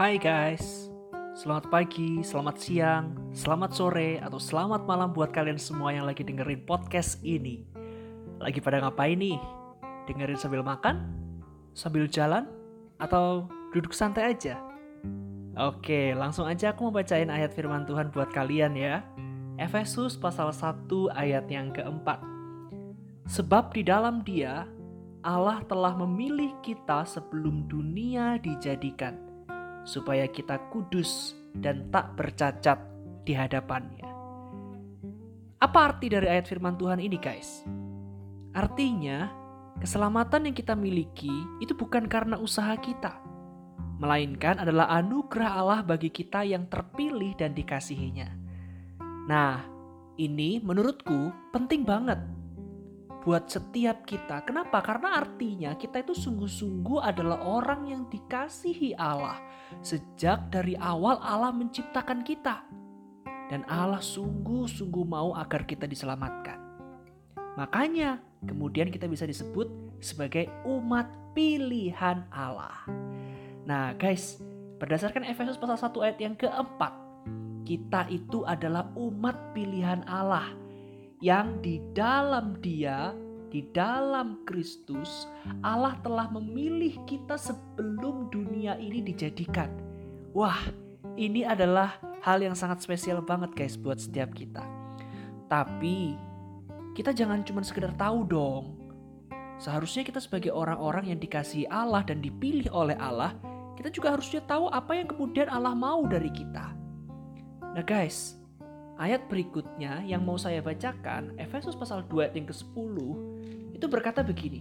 Hai guys, selamat pagi, selamat siang, selamat sore, atau selamat malam buat kalian semua yang lagi dengerin podcast ini. Lagi pada ngapain nih? Dengerin sambil makan? Sambil jalan? Atau duduk santai aja? Oke, langsung aja aku mau bacain ayat firman Tuhan buat kalian ya. Efesus pasal 1 ayat yang keempat. Sebab di dalam dia, Allah telah memilih kita sebelum dunia dijadikan supaya kita kudus dan tak bercacat di hadapannya. Apa arti dari ayat firman Tuhan ini guys? Artinya, keselamatan yang kita miliki itu bukan karena usaha kita, melainkan adalah anugerah Allah bagi kita yang terpilih dan dikasihinya. Nah, ini menurutku penting banget buat setiap kita. Kenapa? Karena artinya kita itu sungguh-sungguh adalah orang yang dikasihi Allah. Sejak dari awal Allah menciptakan kita. Dan Allah sungguh-sungguh mau agar kita diselamatkan. Makanya kemudian kita bisa disebut sebagai umat pilihan Allah. Nah guys, berdasarkan Efesus pasal 1 ayat yang keempat, kita itu adalah umat pilihan Allah yang di dalam Dia, di dalam Kristus, Allah telah memilih kita sebelum dunia ini dijadikan. Wah, ini adalah hal yang sangat spesial banget guys buat setiap kita. Tapi kita jangan cuma sekedar tahu dong. Seharusnya kita sebagai orang-orang yang dikasihi Allah dan dipilih oleh Allah, kita juga harusnya tahu apa yang kemudian Allah mau dari kita. Nah guys, Ayat berikutnya yang mau saya bacakan, Efesus pasal 2 ayat yang ke-10, itu berkata begini.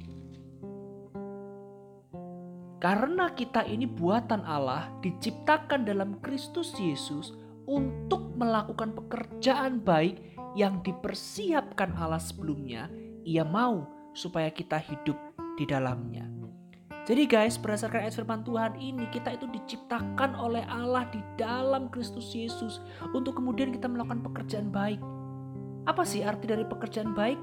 Karena kita ini buatan Allah, diciptakan dalam Kristus Yesus untuk melakukan pekerjaan baik yang dipersiapkan Allah sebelumnya, ia mau supaya kita hidup di dalamnya. Jadi guys, berdasarkan ayat firman Tuhan ini, kita itu diciptakan oleh Allah di dalam Kristus Yesus untuk kemudian kita melakukan pekerjaan baik. Apa sih arti dari pekerjaan baik?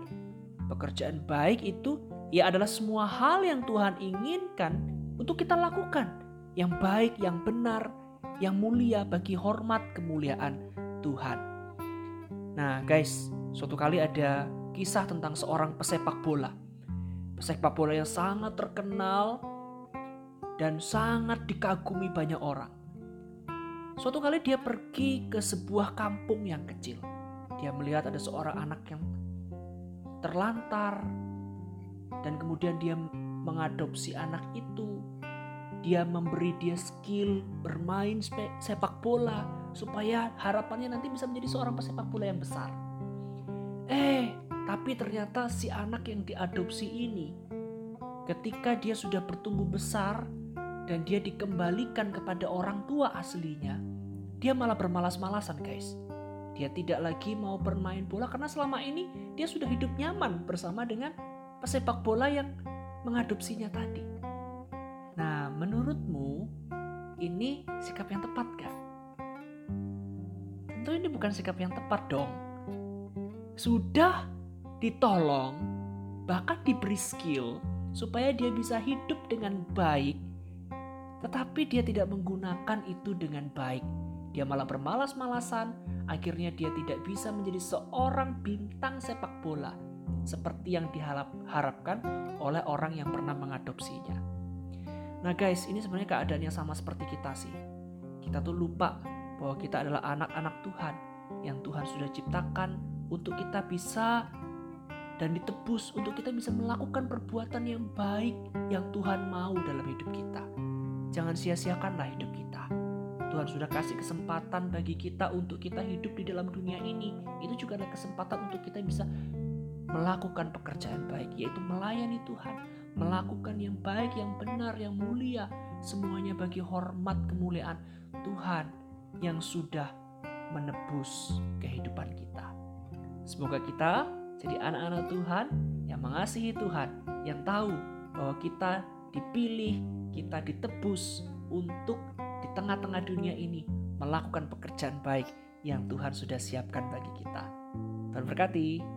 Pekerjaan baik itu ya adalah semua hal yang Tuhan inginkan untuk kita lakukan. Yang baik, yang benar, yang mulia bagi hormat kemuliaan Tuhan. Nah guys, suatu kali ada kisah tentang seorang pesepak bola. Pesepak bola yang sangat terkenal dan sangat dikagumi banyak orang. Suatu kali dia pergi ke sebuah kampung yang kecil. Dia melihat ada seorang anak yang terlantar dan kemudian dia mengadopsi anak itu. Dia memberi dia skill bermain sepak bola supaya harapannya nanti bisa menjadi seorang pesepak bola yang besar. Eh, tapi ternyata si anak yang diadopsi ini ketika dia sudah bertumbuh besar, dan dia dikembalikan kepada orang tua aslinya, dia malah bermalas-malasan guys. Dia tidak lagi mau bermain bola karena selama ini dia sudah hidup nyaman bersama dengan pesepak bola yang mengadopsinya tadi. Nah, menurutmu ini sikap yang tepat gak? Tentu ini bukan sikap yang tepat dong. Sudah ditolong, bahkan diberi skill supaya dia bisa hidup dengan baik tetapi dia tidak menggunakan itu dengan baik. Dia malah bermalas-malasan, akhirnya dia tidak bisa menjadi seorang bintang sepak bola seperti yang diharapkan oleh orang yang pernah mengadopsinya. Nah guys, ini sebenarnya keadaan yang sama seperti kita sih. Kita tuh lupa bahwa kita adalah anak-anak Tuhan yang Tuhan sudah ciptakan untuk kita bisa dan ditebus untuk kita bisa melakukan perbuatan yang baik yang Tuhan mau dalam hidup kita. Jangan sia-siakanlah hidup kita. Tuhan sudah kasih kesempatan bagi kita untuk kita hidup di dalam dunia ini. Itu juga adalah kesempatan untuk kita bisa melakukan pekerjaan baik, yaitu melayani Tuhan, melakukan yang baik, yang benar, yang mulia, semuanya bagi hormat kemuliaan Tuhan yang sudah menebus kehidupan kita. Semoga kita jadi anak-anak Tuhan yang mengasihi Tuhan, yang tahu bahwa kita dipilih, kita ditebus untuk di tengah-tengah dunia ini melakukan pekerjaan baik yang Tuhan sudah siapkan bagi kita. Tuhan berkati.